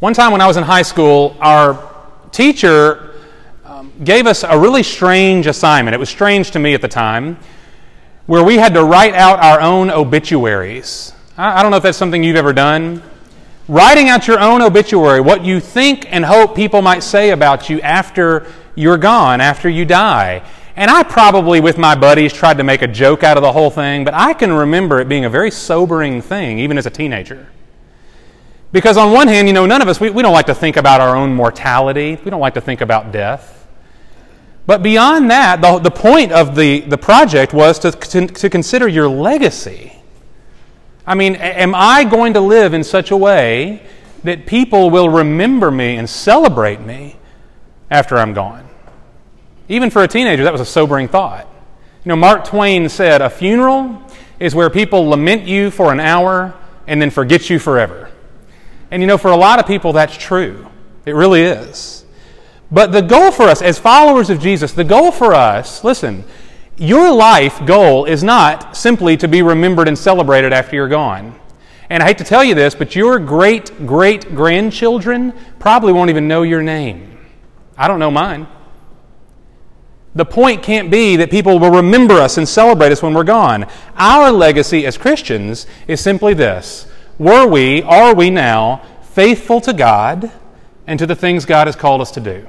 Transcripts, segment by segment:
One time when I was in high school, our teacher um, gave us a really strange assignment. It was strange to me at the time, where we had to write out our own obituaries. I, I don't know if that's something you've ever done. Writing out your own obituary, what you think and hope people might say about you after you're gone, after you die. And I probably, with my buddies, tried to make a joke out of the whole thing, but I can remember it being a very sobering thing, even as a teenager. Because on one hand, you know, none of us, we, we don't like to think about our own mortality. We don't like to think about death. But beyond that, the, the point of the, the project was to, to, to consider your legacy. I mean, am I going to live in such a way that people will remember me and celebrate me after I'm gone? Even for a teenager, that was a sobering thought. You know, Mark Twain said, A funeral is where people lament you for an hour and then forget you forever. And you know, for a lot of people, that's true. It really is. But the goal for us, as followers of Jesus, the goal for us, listen, your life goal is not simply to be remembered and celebrated after you're gone. And I hate to tell you this, but your great great grandchildren probably won't even know your name. I don't know mine. The point can't be that people will remember us and celebrate us when we're gone. Our legacy as Christians is simply this were we, are we now, faithful to God and to the things God has called us to do?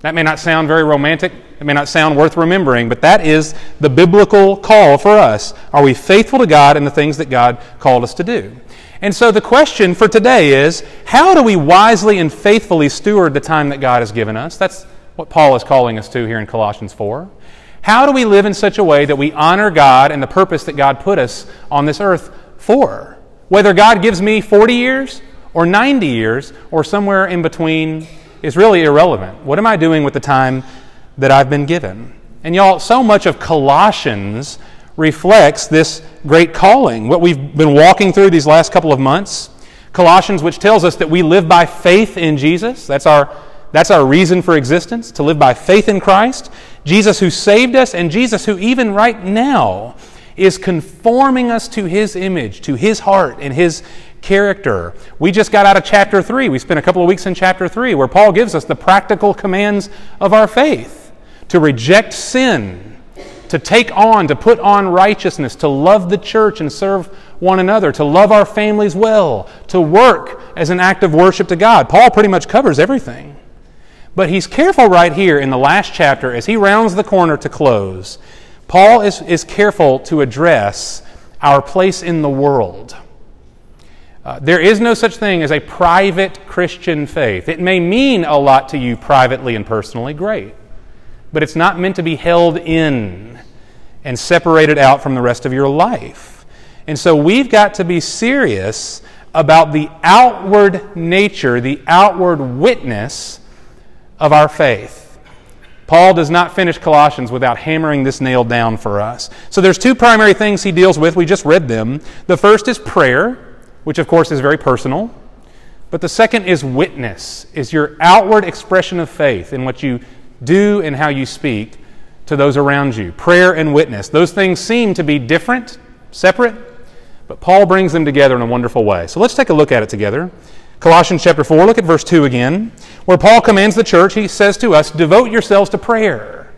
That may not sound very romantic. It may not sound worth remembering, but that is the biblical call for us. Are we faithful to God and the things that God called us to do? And so the question for today is how do we wisely and faithfully steward the time that God has given us? That's what Paul is calling us to here in Colossians 4. How do we live in such a way that we honor God and the purpose that God put us on this earth for? Whether God gives me 40 years or 90 years or somewhere in between is really irrelevant. What am I doing with the time that I've been given? And y'all, so much of Colossians reflects this great calling. What we've been walking through these last couple of months. Colossians, which tells us that we live by faith in Jesus. That's our, that's our reason for existence, to live by faith in Christ. Jesus who saved us, and Jesus who, even right now, is conforming us to His image, to His heart, and His character. We just got out of chapter 3. We spent a couple of weeks in chapter 3 where Paul gives us the practical commands of our faith to reject sin, to take on, to put on righteousness, to love the church and serve one another, to love our families well, to work as an act of worship to God. Paul pretty much covers everything. But he's careful right here in the last chapter as he rounds the corner to close Paul is, is careful to address our place in the world. Uh, there is no such thing as a private Christian faith. It may mean a lot to you privately and personally, great. But it's not meant to be held in and separated out from the rest of your life. And so we've got to be serious about the outward nature, the outward witness of our faith. Paul does not finish Colossians without hammering this nail down for us. So there's two primary things he deals with. We just read them. The first is prayer, which of course is very personal. But the second is witness, is your outward expression of faith in what you do and how you speak to those around you. Prayer and witness. Those things seem to be different, separate, but Paul brings them together in a wonderful way. So let's take a look at it together. Colossians chapter 4, look at verse 2 again, where Paul commands the church, he says to us, devote yourselves to prayer,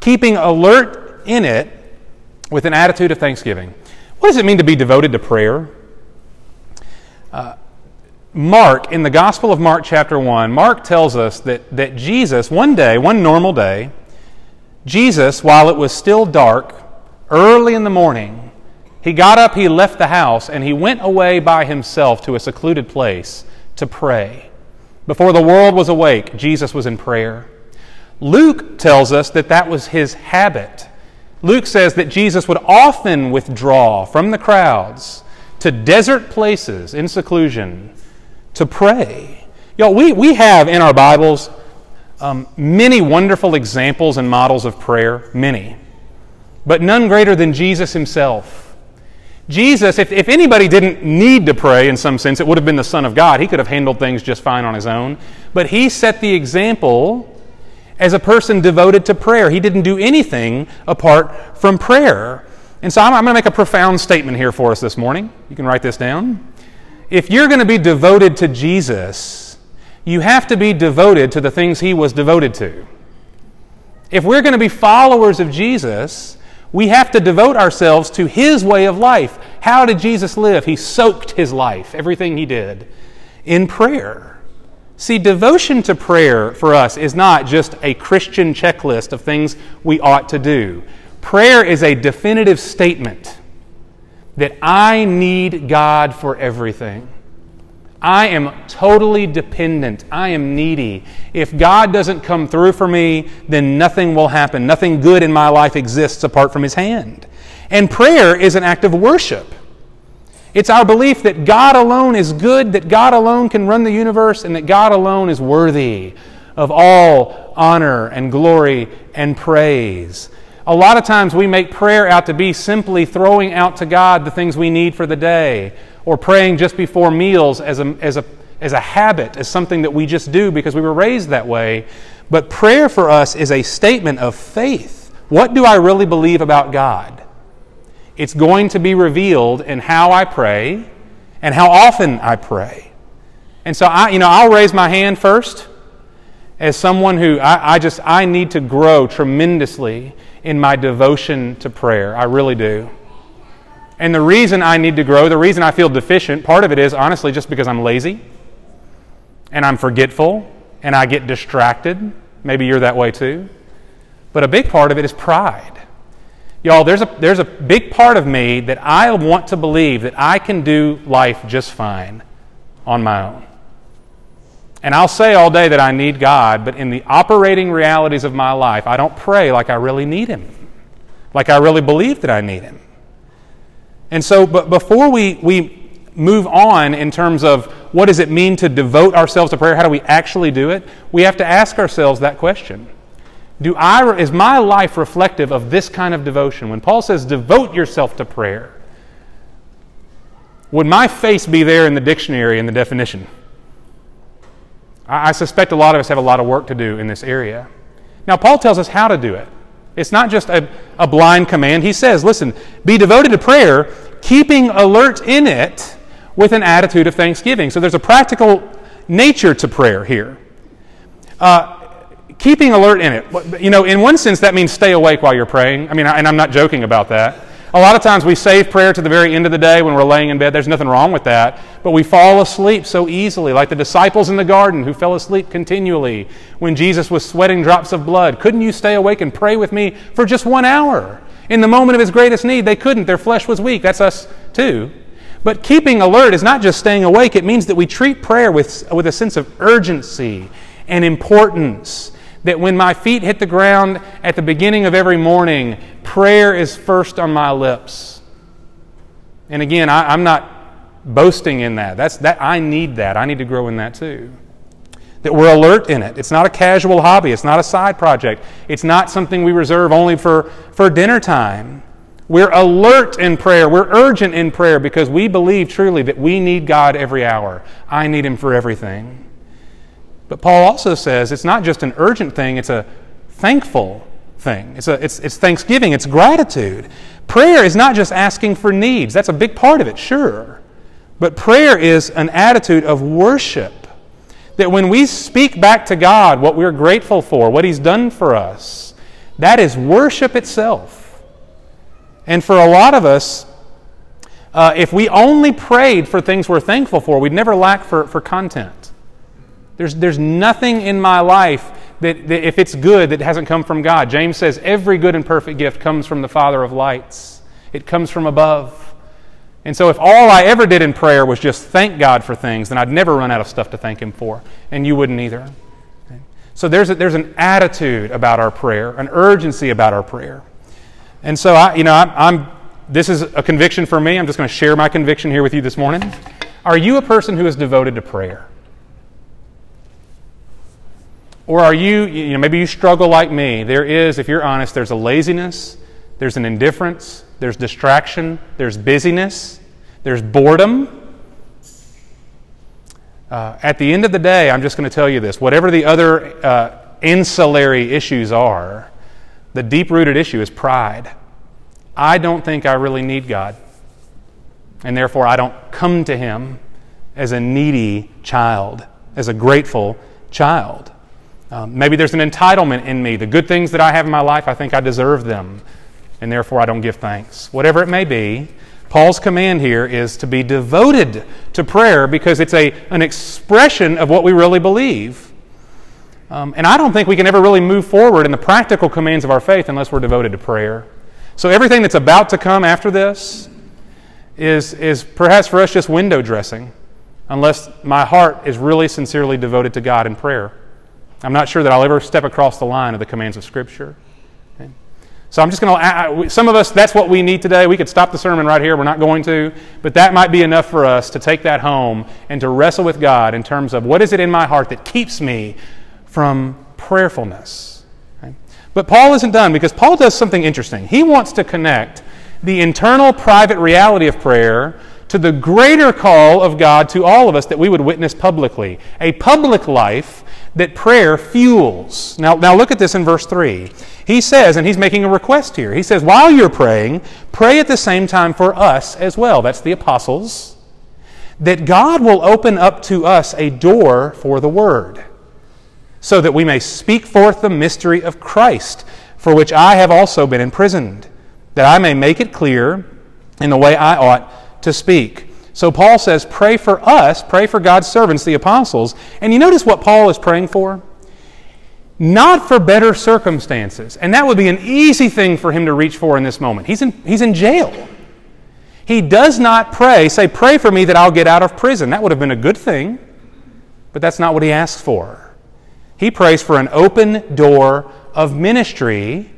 keeping alert in it with an attitude of thanksgiving. What does it mean to be devoted to prayer? Uh, Mark, in the Gospel of Mark, chapter 1, Mark tells us that, that Jesus, one day, one normal day, Jesus, while it was still dark, early in the morning, he got up, he left the house, and he went away by himself to a secluded place to pray. Before the world was awake, Jesus was in prayer. Luke tells us that that was his habit. Luke says that Jesus would often withdraw from the crowds to desert places in seclusion to pray. Y'all, we, we have in our Bibles um, many wonderful examples and models of prayer, many, but none greater than Jesus himself. Jesus, if, if anybody didn't need to pray in some sense, it would have been the Son of God. He could have handled things just fine on his own. But he set the example as a person devoted to prayer. He didn't do anything apart from prayer. And so I'm, I'm going to make a profound statement here for us this morning. You can write this down. if you're going to be devoted to Jesus, you have to be devoted to the things he was devoted to. If we're going to be followers of Jesus, we have to devote ourselves to his way of life. How did Jesus live? He soaked his life, everything he did, in prayer. See, devotion to prayer for us is not just a Christian checklist of things we ought to do. Prayer is a definitive statement that I need God for everything. I am totally dependent. I am needy. If God doesn't come through for me, then nothing will happen. Nothing good in my life exists apart from His hand. And prayer is an act of worship. It's our belief that God alone is good, that God alone can run the universe, and that God alone is worthy of all honor and glory and praise. A lot of times we make prayer out to be simply throwing out to God the things we need for the day or praying just before meals as a, as a, as a habit, as something that we just do because we were raised that way. But prayer for us is a statement of faith. What do I really believe about God? It's going to be revealed in how I pray and how often I pray. And so I, you know, I'll raise my hand first as someone who I, I just I need to grow tremendously in my devotion to prayer. I really do. And the reason I need to grow, the reason I feel deficient, part of it is honestly just because I'm lazy and I'm forgetful and I get distracted. Maybe you're that way too. But a big part of it is pride. Y'all, there's a, there's a big part of me that I want to believe that I can do life just fine on my own. And I'll say all day that I need God, but in the operating realities of my life, I don't pray like I really need Him, like I really believe that I need Him. And so, but before we, we move on in terms of what does it mean to devote ourselves to prayer, how do we actually do it, we have to ask ourselves that question. Do I, is my life reflective of this kind of devotion? When Paul says devote yourself to prayer, would my face be there in the dictionary in the definition? I, I suspect a lot of us have a lot of work to do in this area. Now, Paul tells us how to do it. It's not just a, a blind command. He says, listen, be devoted to prayer, keeping alert in it with an attitude of thanksgiving. So there's a practical nature to prayer here. Uh, keeping alert in it. You know, in one sense, that means stay awake while you're praying. I mean, and I'm not joking about that. A lot of times we save prayer to the very end of the day when we're laying in bed. There's nothing wrong with that. But we fall asleep so easily, like the disciples in the garden who fell asleep continually when Jesus was sweating drops of blood. Couldn't you stay awake and pray with me for just one hour? In the moment of his greatest need, they couldn't. Their flesh was weak. That's us too. But keeping alert is not just staying awake, it means that we treat prayer with, with a sense of urgency and importance that when my feet hit the ground at the beginning of every morning, prayer is first on my lips. And again, I, am not boasting in that. That's, that. I need that. I need to grow in that too. That we're alert in it. It's not a casual hobby, it's not a side project, it's not something we reserve only for, for dinner time. We're alert in prayer. We're urgent in prayer because we believe truly that we need God every hour. I need Him for everything. But Paul also says it's not just an urgent thing, it's a thankful thing. It's, a, it's, it's thanksgiving, it's gratitude. Prayer is not just asking for needs, that's a big part of it, sure. But prayer is an attitude of worship. That when we speak back to God what we're grateful for, what He's done for us, that is worship itself. And for a lot of us, uh, if we only prayed for things we're thankful for, we'd never lack for, for content. There's, there's nothing in my life that, that, if it's good, that hasn't come from God. James says every good and perfect gift comes from the Father of lights, it comes from above. And so, if all I ever did in prayer was just thank God for things, then I'd never run out of stuff to thank Him for, and you wouldn't either. So, there's, a, there's an attitude about our prayer, an urgency about our prayer. And so, I, you know, I'm, I'm this is a conviction for me. I'm just going to share my conviction here with you this morning. Are you a person who is devoted to prayer? Or are you, you know, maybe you struggle like me. There is, if you're honest, there's a laziness, there's an indifference, there's distraction, there's busyness, there's boredom. Uh, at the end of the day, I'm just going to tell you this whatever the other uh, ancillary issues are, the deep rooted issue is pride. I don't think I really need God. And therefore, I don't come to Him as a needy child, as a grateful child. Um, maybe there's an entitlement in me. The good things that I have in my life, I think I deserve them, and therefore I don't give thanks. Whatever it may be, Paul's command here is to be devoted to prayer because it's a, an expression of what we really believe. Um, and I don't think we can ever really move forward in the practical commands of our faith unless we're devoted to prayer. So everything that's about to come after this is, is perhaps for us just window dressing unless my heart is really sincerely devoted to God in prayer. I'm not sure that I'll ever step across the line of the commands of Scripture. Okay? So I'm just going to, some of us, that's what we need today. We could stop the sermon right here. We're not going to. But that might be enough for us to take that home and to wrestle with God in terms of what is it in my heart that keeps me from prayerfulness. Okay? But Paul isn't done because Paul does something interesting. He wants to connect the internal private reality of prayer to the greater call of God to all of us that we would witness publicly. A public life that prayer fuels. Now, now look at this in verse 3. He says, and he's making a request here. He says, while you're praying, pray at the same time for us as well. That's the apostles. That God will open up to us a door for the word, so that we may speak forth the mystery of Christ, for which I have also been imprisoned, that I may make it clear in the way I ought to speak. So Paul says, pray for us, pray for God's servants, the apostles. And you notice what Paul is praying for? Not for better circumstances. And that would be an easy thing for him to reach for in this moment. He's in, he's in jail. He does not pray, say, pray for me that I'll get out of prison. That would have been a good thing, but that's not what he asks for. He prays for an open door of ministry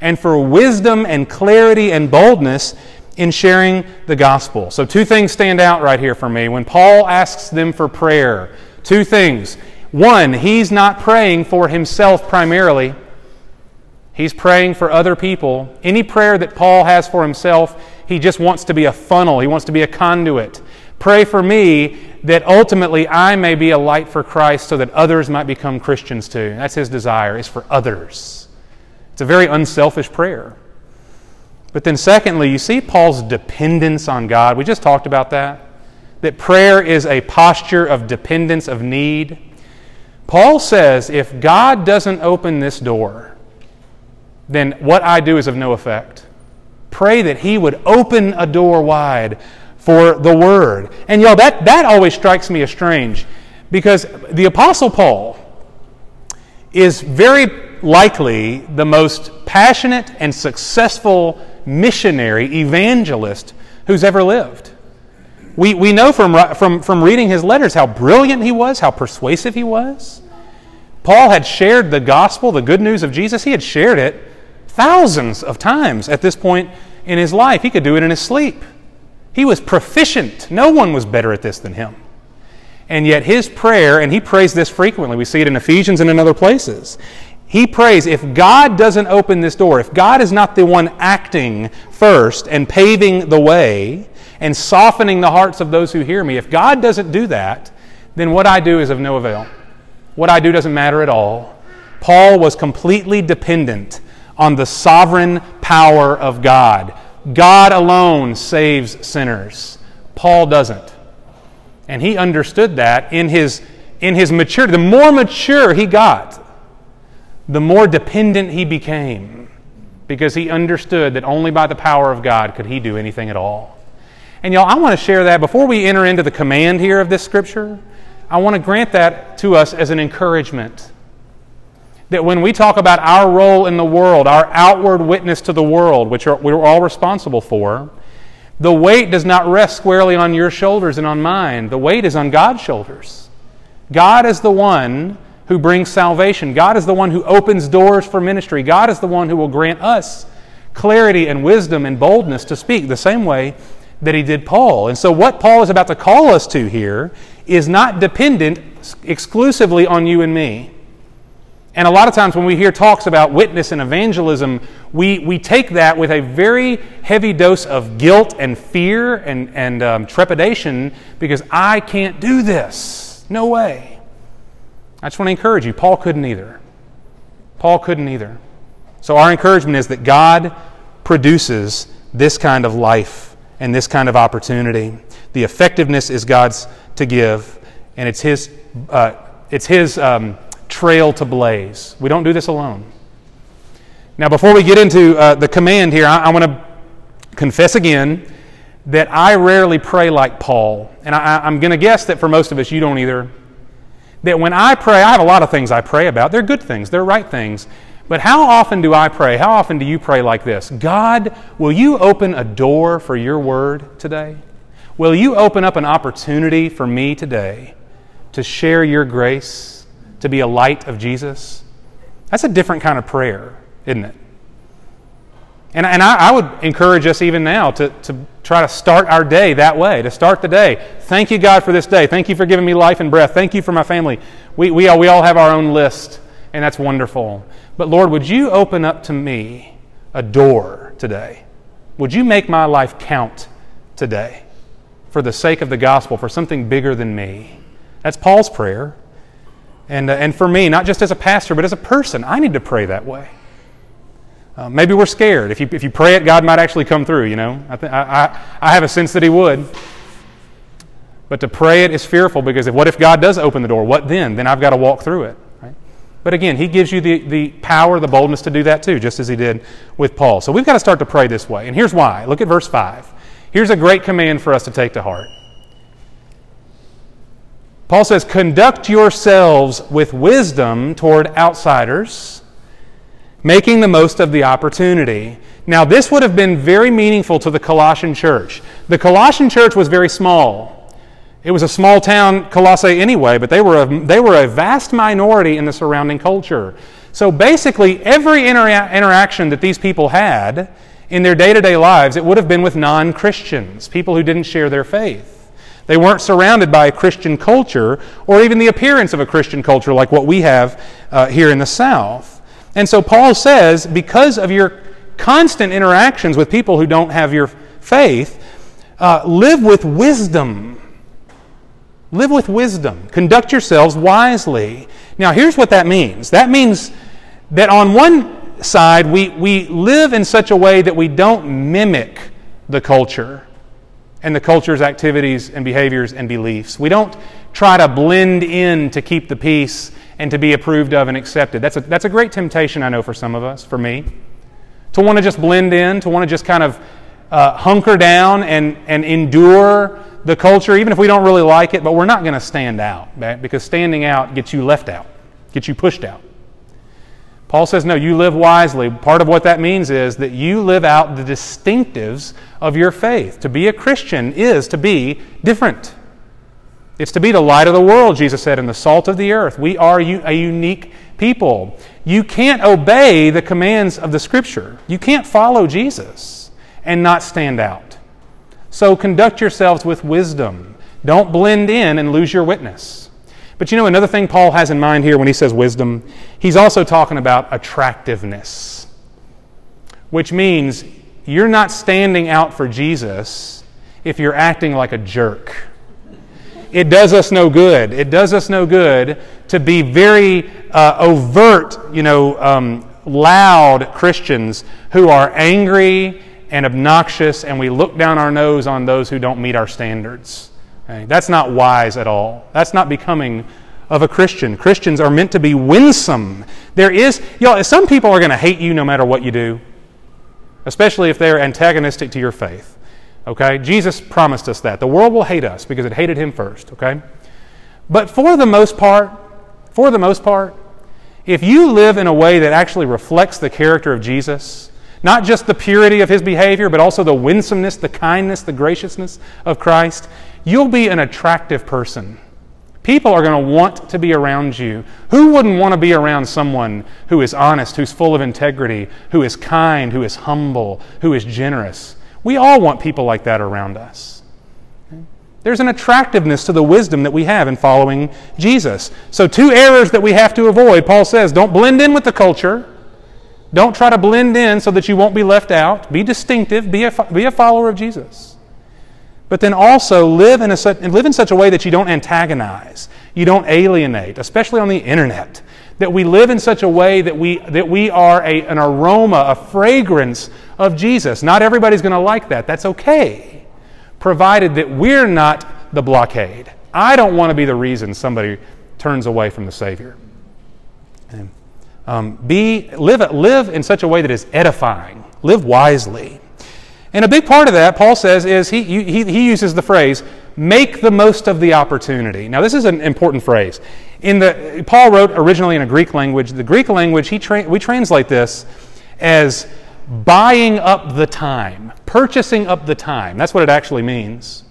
and for wisdom and clarity and boldness in sharing the gospel. So, two things stand out right here for me. When Paul asks them for prayer, two things. One, he's not praying for himself primarily, he's praying for other people. Any prayer that Paul has for himself, he just wants to be a funnel, he wants to be a conduit. Pray for me that ultimately I may be a light for Christ so that others might become Christians too. That's his desire, is for others. It's a very unselfish prayer. But then, secondly, you see Paul's dependence on God. We just talked about that. That prayer is a posture of dependence, of need. Paul says if God doesn't open this door, then what I do is of no effect. Pray that He would open a door wide for the Word. And y'all, that, that always strikes me as strange because the Apostle Paul is very likely the most passionate and successful missionary, evangelist who's ever lived. We, we know from, from, from reading his letters how brilliant he was, how persuasive he was. Paul had shared the gospel, the good news of Jesus. He had shared it thousands of times at this point in his life. He could do it in his sleep. He was proficient. No one was better at this than him. And yet, his prayer, and he prays this frequently, we see it in Ephesians and in other places. He prays, if God doesn't open this door, if God is not the one acting first and paving the way and softening the hearts of those who hear me, if God doesn't do that, then what I do is of no avail. What I do doesn't matter at all. Paul was completely dependent on the sovereign power of God. God alone saves sinners. Paul doesn't. And he understood that in his, in his maturity. The more mature he got, the more dependent he became because he understood that only by the power of God could he do anything at all. And y'all, I want to share that before we enter into the command here of this scripture. I want to grant that to us as an encouragement. That when we talk about our role in the world, our outward witness to the world, which are, we're all responsible for, the weight does not rest squarely on your shoulders and on mine. The weight is on God's shoulders. God is the one who brings salvation. God is the one who opens doors for ministry. God is the one who will grant us clarity and wisdom and boldness to speak the same way that he did Paul. And so, what Paul is about to call us to here is not dependent exclusively on you and me. And a lot of times when we hear talks about witness and evangelism, we, we take that with a very heavy dose of guilt and fear and, and um, trepidation because I can't do this. No way. I just want to encourage you. Paul couldn't either. Paul couldn't either. So, our encouragement is that God produces this kind of life and this kind of opportunity. The effectiveness is God's to give, and it's His, uh, it's his um, trail to blaze. We don't do this alone. Now, before we get into uh, the command here, I, I want to confess again that I rarely pray like Paul. And I, I'm going to guess that for most of us, you don't either. That when I pray, I have a lot of things I pray about. They're good things, they're right things. But how often do I pray? How often do you pray like this? God, will you open a door for your word today? Will you open up an opportunity for me today to share your grace, to be a light of Jesus? That's a different kind of prayer, isn't it? And, and I, I, would encourage us even now to, to try to start our day that way, to start the day. Thank you, God, for this day. Thank you for giving me life and breath. Thank you for my family. We, we, all, we all have our own list, and that's wonderful. But Lord, would you open up to me a door today? Would you make my life count today for the sake of the gospel, for something bigger than me? That's Paul's prayer. And, uh, and for me, not just as a pastor, but as a person, I need to pray that way. Uh, maybe we're scared. If you, if you pray it, God might actually come through, you know. I, th- I, I, I have a sense that He would. But to pray it is fearful because if, what if God does open the door? What then? Then I've got to walk through it. But again, He gives you the, the power, the boldness to do that too, just as He did with Paul. So we've got to start to pray this way. And here's why. Look at verse 5. Here's a great command for us to take to heart. Paul says, Conduct yourselves with wisdom toward outsiders making the most of the opportunity. Now, this would have been very meaningful to the Colossian church. The Colossian church was very small. It was a small town, Colossae, anyway, but they were, a, they were a vast minority in the surrounding culture. So basically, every intera- interaction that these people had in their day to day lives, it would have been with non Christians, people who didn't share their faith. They weren't surrounded by a Christian culture or even the appearance of a Christian culture like what we have uh, here in the South. And so Paul says, because of your constant interactions with people who don't have your faith, uh, live with wisdom. Live with wisdom. Conduct yourselves wisely. Now, here's what that means that means that on one side, we, we live in such a way that we don't mimic the culture and the culture's activities and behaviors and beliefs. We don't try to blend in to keep the peace and to be approved of and accepted. That's a, that's a great temptation, I know, for some of us, for me. To want to just blend in, to want to just kind of uh, hunker down and, and endure the culture, even if we don't really like it, but we're not going to stand out, right? because standing out gets you left out, gets you pushed out. Paul says, no, you live wisely. Part of what that means is that you live out the distinctives of your faith. To be a Christian is to be different. It's to be the light of the world, Jesus said, and the salt of the earth. We are a unique people. You can't obey the commands of the Scripture. You can't follow Jesus and not stand out. So conduct yourselves with wisdom. Don't blend in and lose your witness. But you know, another thing Paul has in mind here when he says wisdom, he's also talking about attractiveness, which means you're not standing out for Jesus if you're acting like a jerk it does us no good. It does us no good to be very uh, overt, you know, um, loud Christians who are angry and obnoxious, and we look down our nose on those who don't meet our standards. Okay? That's not wise at all. That's not becoming of a Christian. Christians are meant to be winsome. There is, know, some people are going to hate you no matter what you do, especially if they're antagonistic to your faith. Okay? Jesus promised us that. The world will hate us because it hated him first, okay? But for the most part, for the most part, if you live in a way that actually reflects the character of Jesus, not just the purity of his behavior, but also the winsomeness, the kindness, the graciousness of Christ, you'll be an attractive person. People are going to want to be around you. Who wouldn't want to be around someone who is honest, who's full of integrity, who is kind, who is humble, who is generous? We all want people like that around us. There's an attractiveness to the wisdom that we have in following Jesus. So, two errors that we have to avoid. Paul says don't blend in with the culture. Don't try to blend in so that you won't be left out. Be distinctive. Be a, be a follower of Jesus. But then also live in, a, live in such a way that you don't antagonize, you don't alienate, especially on the internet. That we live in such a way that we, that we are a, an aroma, a fragrance of Jesus. Not everybody's going to like that. That's okay. provided that we're not the blockade. I don't want to be the reason somebody turns away from the Savior. Um, be, live, live in such a way that is edifying, live wisely. And a big part of that, Paul says, is he, he, he uses the phrase, make the most of the opportunity. Now, this is an important phrase. In the, Paul wrote originally in a Greek language. The Greek language, he tra- we translate this as buying up the time, purchasing up the time. That's what it actually means.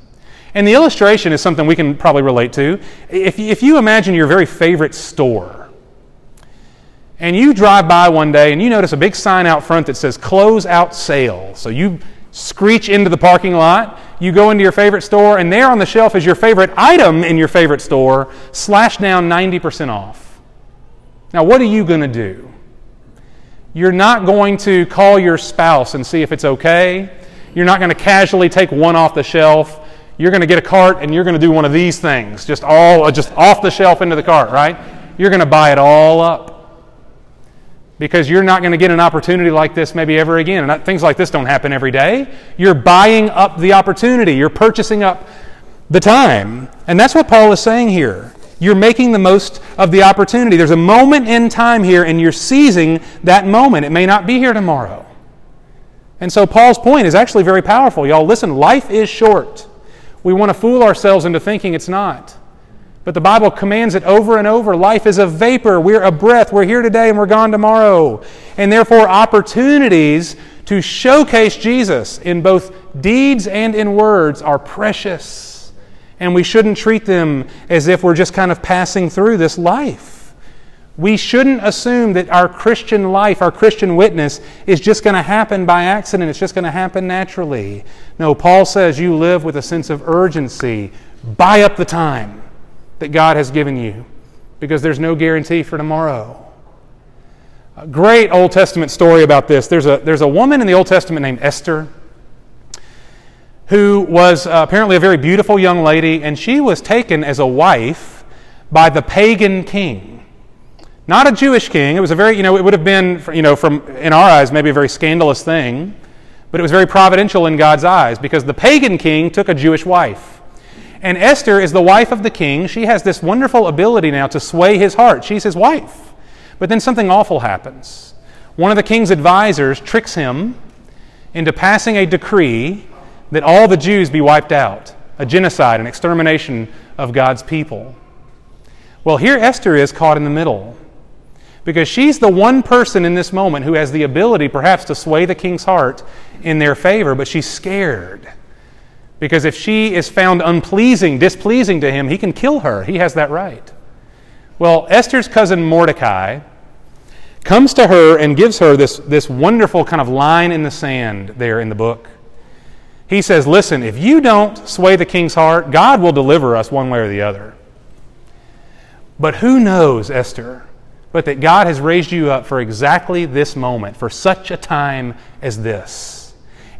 And the illustration is something we can probably relate to. If, if you imagine your very favorite store, and you drive by one day and you notice a big sign out front that says close out sale. So you screech into the parking lot, you go into your favorite store, and there on the shelf is your favorite item in your favorite store, slashed down 90% off. Now, what are you going to do? You're not going to call your spouse and see if it's okay. You're not going to casually take one off the shelf. You're going to get a cart and you're going to do one of these things, just all just off the shelf into the cart, right? You're going to buy it all up because you're not going to get an opportunity like this maybe ever again. And things like this don't happen every day. You're buying up the opportunity, you're purchasing up the time. And that's what Paul is saying here. You're making the most of the opportunity. There's a moment in time here, and you're seizing that moment. It may not be here tomorrow. And so Paul's point is actually very powerful. Y'all, listen, life is short. We want to fool ourselves into thinking it's not. But the Bible commands it over and over. Life is a vapor. We're a breath. We're here today and we're gone tomorrow. And therefore, opportunities to showcase Jesus in both deeds and in words are precious. And we shouldn't treat them as if we're just kind of passing through this life. We shouldn't assume that our Christian life, our Christian witness, is just going to happen by accident. It's just going to happen naturally. No, Paul says you live with a sense of urgency. Buy up the time that God has given you because there's no guarantee for tomorrow. A great Old Testament story about this. There's a, there's a woman in the Old Testament named Esther who was uh, apparently a very beautiful young lady, and she was taken as a wife by the pagan king. Not a Jewish king. It was a very, you know, it would have been, you know, from, in our eyes, maybe a very scandalous thing, but it was very providential in God's eyes because the pagan king took a Jewish wife. And Esther is the wife of the king. She has this wonderful ability now to sway his heart. She's his wife. But then something awful happens. One of the king's advisors tricks him into passing a decree that all the Jews be wiped out a genocide, an extermination of God's people. Well, here Esther is caught in the middle because she's the one person in this moment who has the ability, perhaps, to sway the king's heart in their favor, but she's scared. Because if she is found unpleasing, displeasing to him, he can kill her. He has that right. Well, Esther's cousin Mordecai comes to her and gives her this, this wonderful kind of line in the sand there in the book. He says, Listen, if you don't sway the king's heart, God will deliver us one way or the other. But who knows, Esther, but that God has raised you up for exactly this moment, for such a time as this.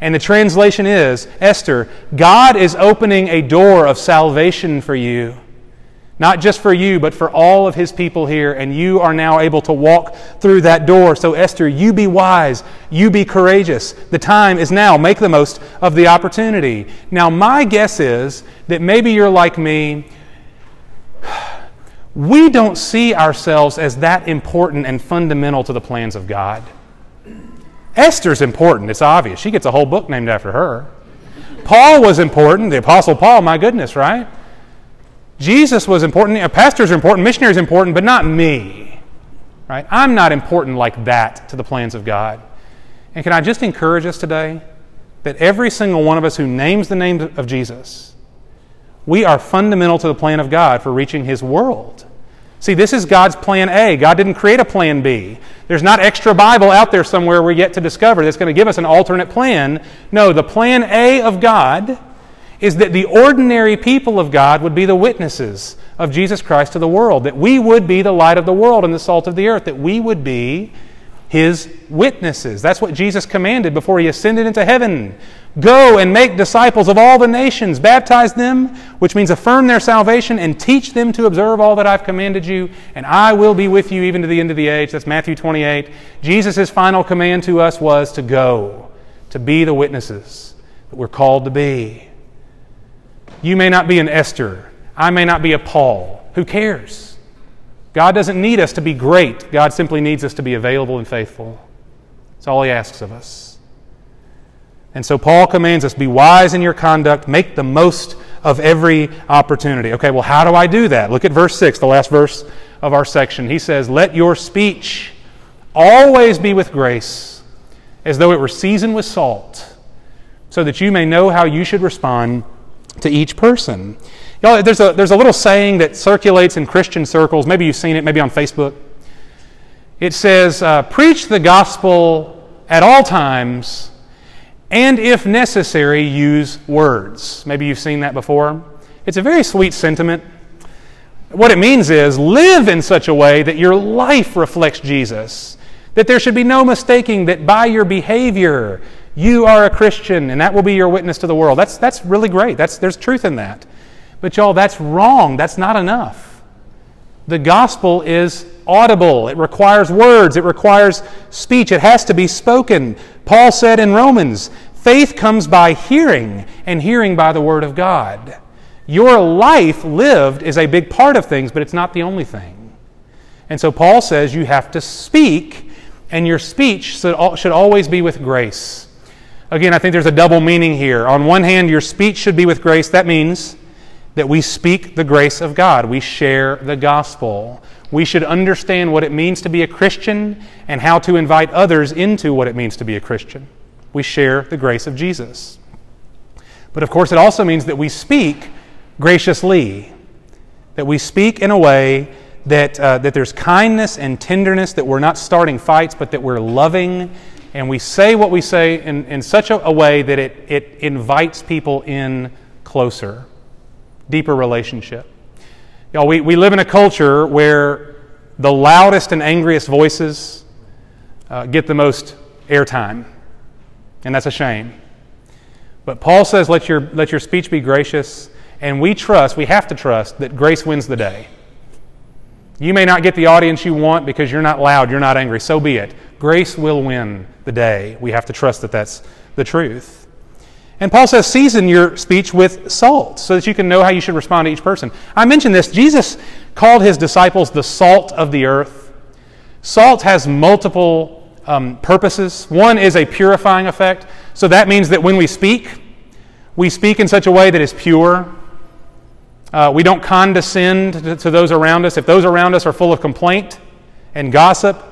And the translation is Esther, God is opening a door of salvation for you. Not just for you, but for all of his people here. And you are now able to walk through that door. So, Esther, you be wise. You be courageous. The time is now. Make the most of the opportunity. Now, my guess is that maybe you're like me. We don't see ourselves as that important and fundamental to the plans of God. Esther's important, it's obvious. She gets a whole book named after her. Paul was important, the Apostle Paul, my goodness, right? Jesus was important, pastors are important, missionaries are important, but not me. Right? I'm not important like that to the plans of God. And can I just encourage us today that every single one of us who names the name of Jesus, we are fundamental to the plan of God for reaching His world. See, this is God's plan A. God didn't create a plan B. There's not extra Bible out there somewhere we're yet to discover that's going to give us an alternate plan. No, the plan A of God is that the ordinary people of God would be the witnesses of Jesus Christ to the world, that we would be the light of the world and the salt of the earth, that we would be his witnesses. That's what Jesus commanded before he ascended into heaven. Go and make disciples of all the nations, baptize them, which means affirm their salvation, and teach them to observe all that I've commanded you, and I will be with you even to the end of the age. That's Matthew 28. Jesus' final command to us was to go, to be the witnesses that we're called to be. You may not be an Esther. I may not be a Paul. Who cares? God doesn't need us to be great. God simply needs us to be available and faithful. That's all He asks of us. And so Paul commands us be wise in your conduct, make the most of every opportunity. Okay, well, how do I do that? Look at verse 6, the last verse of our section. He says, Let your speech always be with grace, as though it were seasoned with salt, so that you may know how you should respond to each person. Know, there's, a, there's a little saying that circulates in Christian circles. Maybe you've seen it, maybe on Facebook. It says, uh, Preach the gospel at all times, and if necessary, use words. Maybe you've seen that before. It's a very sweet sentiment. What it means is live in such a way that your life reflects Jesus, that there should be no mistaking that by your behavior you are a Christian and that will be your witness to the world. That's, that's really great. That's, there's truth in that. But, y'all, that's wrong. That's not enough. The gospel is audible, it requires words, it requires speech, it has to be spoken. Paul said in Romans, faith comes by hearing, and hearing by the word of God. Your life lived is a big part of things, but it's not the only thing. And so Paul says you have to speak, and your speech should always be with grace. Again, I think there's a double meaning here. On one hand, your speech should be with grace. That means that we speak the grace of God, we share the gospel. We should understand what it means to be a Christian and how to invite others into what it means to be a Christian. We share the grace of Jesus. But of course, it also means that we speak graciously, that we speak in a way that, uh, that there's kindness and tenderness, that we're not starting fights, but that we're loving, and we say what we say in, in such a, a way that it, it invites people in closer, deeper relationship. Y'all, we, we live in a culture where the loudest and angriest voices uh, get the most airtime, and that's a shame. But Paul says, let your, let your speech be gracious and we trust, we have to trust, that grace wins the day. You may not get the audience you want because you're not loud, you're not angry. So be it. Grace will win the day. We have to trust that that's the truth. And Paul says, season your speech with salt so that you can know how you should respond to each person. I mentioned this. Jesus called his disciples the salt of the earth. Salt has multiple um, purposes. One is a purifying effect. So that means that when we speak, we speak in such a way that is pure, uh, we don't condescend to, to, those around us. If those around us are full of complaint and gossip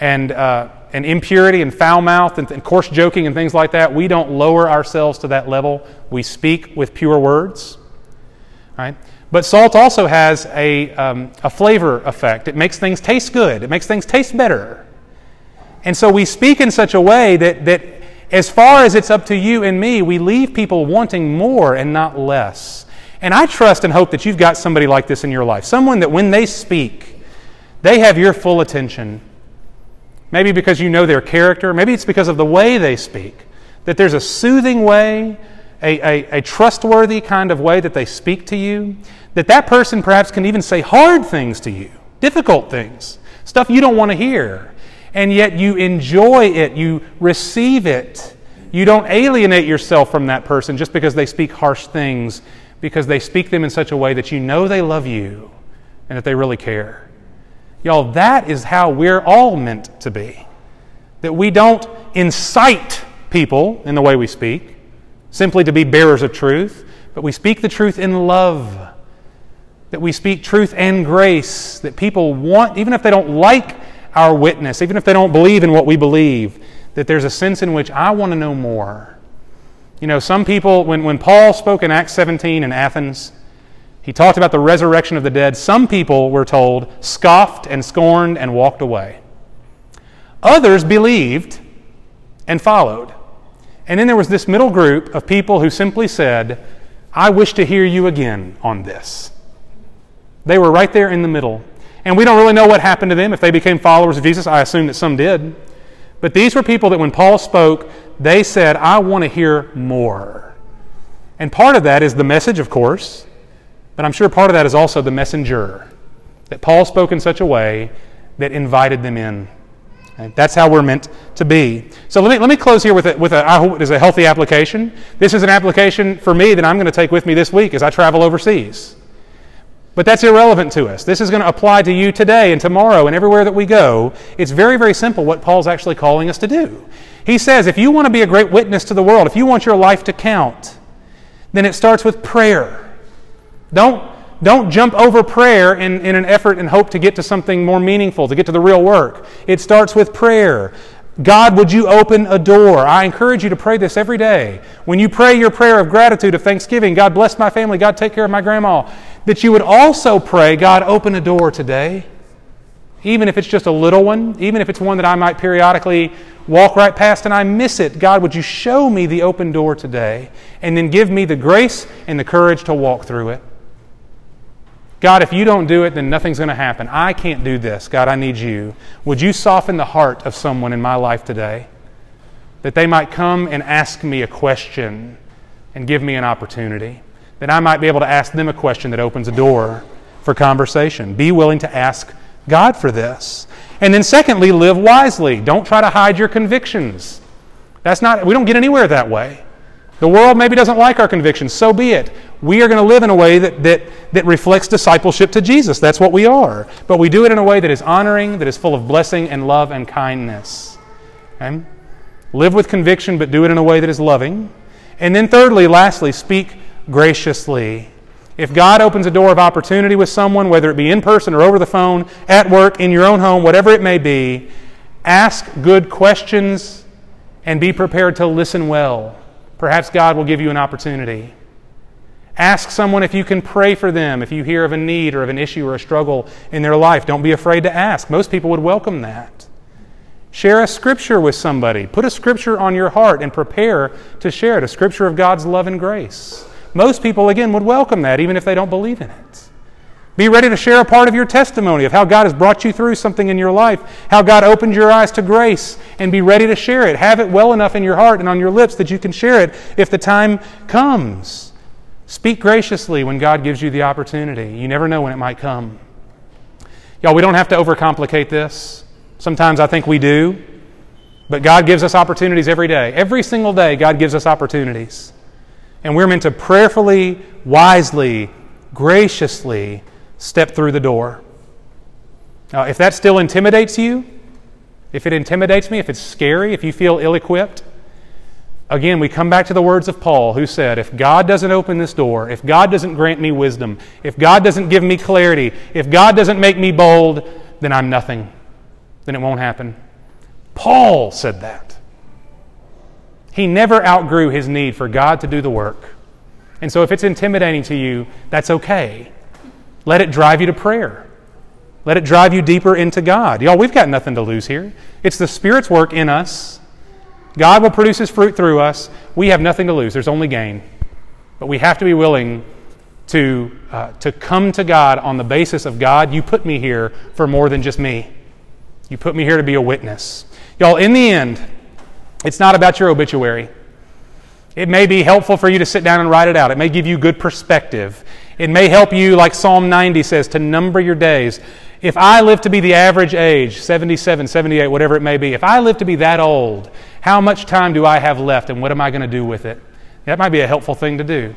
and, uh, and impurity and foul mouth and, and, coarse joking and things like that, we don't lower ourselves to that level. We speak with pure words. Right? But salt also has a, um, a flavor effect. It makes things taste good, it makes things taste better. And so we speak in such a way that, that as far as it's up to you and me, we leave people wanting more and not less. And I trust and hope that you've got somebody like this in your life. Someone that when they speak, they have your full attention. Maybe because you know their character, maybe it's because of the way they speak. That there's a soothing way, a, a, a trustworthy kind of way that they speak to you. That that person perhaps can even say hard things to you, difficult things, stuff you don't want to hear. And yet you enjoy it, you receive it. You don't alienate yourself from that person just because they speak harsh things because they speak them in such a way that you know they love you and that they really care. Y'all, that is how we're all meant to be. That we don't incite people in the way we speak simply to be bearers of truth, but we speak the truth in love. That we speak truth and grace, that people want, even if they don't like our witness, even if they don't believe in what we believe, that there's a sense in which I want to know more. You know, some people, when, when Paul spoke in Acts 17 in Athens, he talked about the resurrection of the dead. Some people, were told, scoffed and scorned and walked away. Others believed and followed. And then there was this middle group of people who simply said, I wish to hear you again on this. They were right there in the middle. And we don't really know what happened to them if they became followers of Jesus. I assume that some did. But these were people that when Paul spoke, they said, I want to hear more. And part of that is the message, of course, but I'm sure part of that is also the messenger. That Paul spoke in such a way that invited them in. That's how we're meant to be. So let me, let me close here with, a, with a, I hope it is a healthy application. This is an application for me that I'm going to take with me this week as I travel overseas. But that's irrelevant to us. This is going to apply to you today and tomorrow and everywhere that we go. It's very, very simple what Paul's actually calling us to do. He says if you want to be a great witness to the world, if you want your life to count, then it starts with prayer. Don't, don't jump over prayer in, in an effort and hope to get to something more meaningful, to get to the real work. It starts with prayer. God, would you open a door? I encourage you to pray this every day. When you pray your prayer of gratitude, of thanksgiving, God bless my family, God take care of my grandma, that you would also pray, God, open a door today. Even if it's just a little one, even if it's one that I might periodically walk right past and I miss it, God, would you show me the open door today and then give me the grace and the courage to walk through it? God, if you don't do it, then nothing's going to happen. I can't do this. God, I need you. Would you soften the heart of someone in my life today that they might come and ask me a question and give me an opportunity? That I might be able to ask them a question that opens a door for conversation. Be willing to ask God for this. And then, secondly, live wisely. Don't try to hide your convictions. That's not, we don't get anywhere that way. The world maybe doesn't like our convictions. So be it. We are going to live in a way that, that, that reflects discipleship to Jesus. That's what we are. But we do it in a way that is honoring, that is full of blessing and love and kindness. Okay? Live with conviction, but do it in a way that is loving. And then, thirdly, lastly, speak graciously. If God opens a door of opportunity with someone, whether it be in person or over the phone, at work, in your own home, whatever it may be, ask good questions and be prepared to listen well. Perhaps God will give you an opportunity. Ask someone if you can pray for them, if you hear of a need or of an issue or a struggle in their life. Don't be afraid to ask. Most people would welcome that. Share a scripture with somebody. Put a scripture on your heart and prepare to share it, a scripture of God's love and grace. Most people, again, would welcome that, even if they don't believe in it. Be ready to share a part of your testimony of how God has brought you through something in your life, how God opened your eyes to grace, and be ready to share it. Have it well enough in your heart and on your lips that you can share it if the time comes. Speak graciously when God gives you the opportunity. You never know when it might come. Y'all, we don't have to overcomplicate this. Sometimes I think we do. But God gives us opportunities every day. Every single day, God gives us opportunities. And we're meant to prayerfully, wisely, graciously step through the door. Now, if that still intimidates you, if it intimidates me, if it's scary, if you feel ill equipped, again, we come back to the words of Paul, who said, If God doesn't open this door, if God doesn't grant me wisdom, if God doesn't give me clarity, if God doesn't make me bold, then I'm nothing. Then it won't happen. Paul said that. He never outgrew his need for God to do the work. And so if it's intimidating to you, that's okay. Let it drive you to prayer. Let it drive you deeper into God. Y'all, we've got nothing to lose here. It's the Spirit's work in us. God will produce His fruit through us. We have nothing to lose. There's only gain. But we have to be willing to, uh, to come to God on the basis of God, you put me here for more than just me. You put me here to be a witness. Y'all, in the end, it's not about your obituary. It may be helpful for you to sit down and write it out. It may give you good perspective. It may help you, like Psalm 90 says, to number your days. If I live to be the average age, 77, 78, whatever it may be, if I live to be that old, how much time do I have left and what am I going to do with it? That might be a helpful thing to do.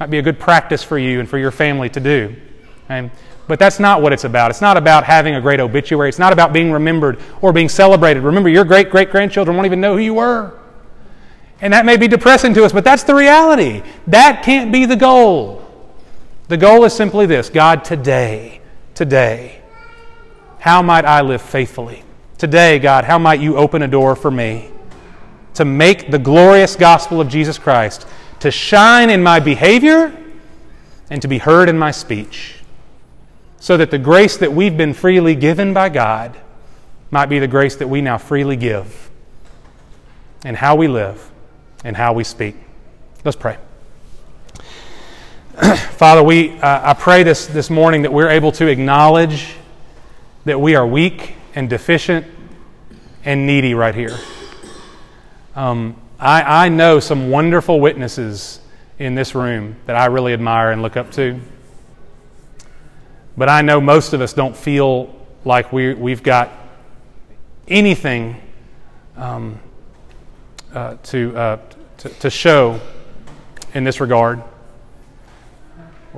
Might be a good practice for you and for your family to do. Okay? But that's not what it's about. It's not about having a great obituary. It's not about being remembered or being celebrated. Remember, your great great grandchildren won't even know who you were. And that may be depressing to us, but that's the reality. That can't be the goal. The goal is simply this God, today, today, how might I live faithfully? Today, God, how might you open a door for me to make the glorious gospel of Jesus Christ to shine in my behavior and to be heard in my speech, so that the grace that we've been freely given by God might be the grace that we now freely give in how we live and how we speak. Let's pray. Father, we, uh, I pray this, this morning that we're able to acknowledge that we are weak and deficient and needy right here. Um, I, I know some wonderful witnesses in this room that I really admire and look up to. But I know most of us don't feel like we, we've got anything um, uh, to, uh, to, to show in this regard.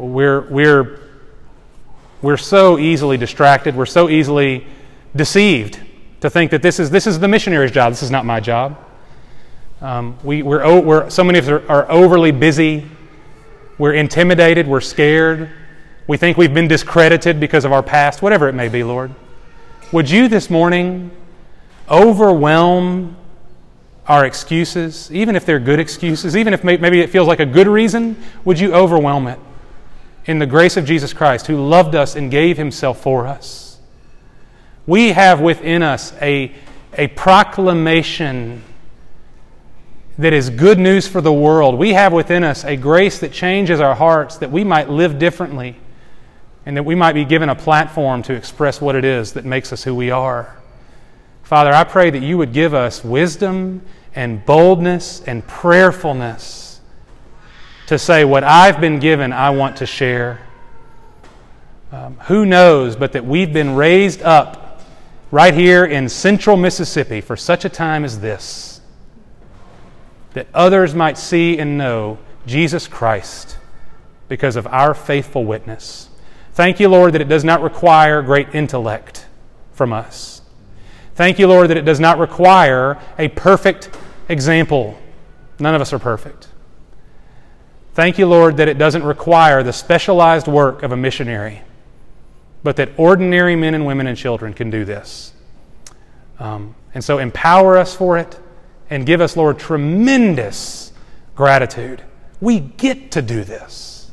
We're, we're, we're so easily distracted, we're so easily deceived to think that this is, this is the missionary's job, this is not my job. Um, we, we're, we're, so many of us are, are overly busy, we're intimidated, we're scared, we think we've been discredited because of our past, whatever it may be, Lord. Would you this morning overwhelm our excuses, even if they're good excuses, even if maybe it feels like a good reason, would you overwhelm it in the grace of Jesus Christ who loved us and gave himself for us? We have within us a, a proclamation that is good news for the world. We have within us a grace that changes our hearts that we might live differently and that we might be given a platform to express what it is that makes us who we are. Father, I pray that you would give us wisdom and boldness and prayerfulness to say, What I've been given, I want to share. Um, who knows but that we've been raised up right here in central Mississippi for such a time as this, that others might see and know Jesus Christ because of our faithful witness. Thank you, Lord, that it does not require great intellect from us. Thank you, Lord, that it does not require a perfect example. None of us are perfect. Thank you, Lord, that it doesn't require the specialized work of a missionary but that ordinary men and women and children can do this. Um, and so empower us for it and give us, Lord, tremendous gratitude. We get to do this.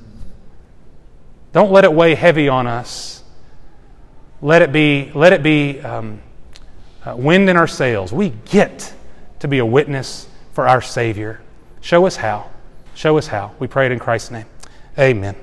Don't let it weigh heavy on us. Let it be, let it be um, uh, wind in our sails. We get to be a witness for our Savior. Show us how. Show us how. We pray it in Christ's name. Amen.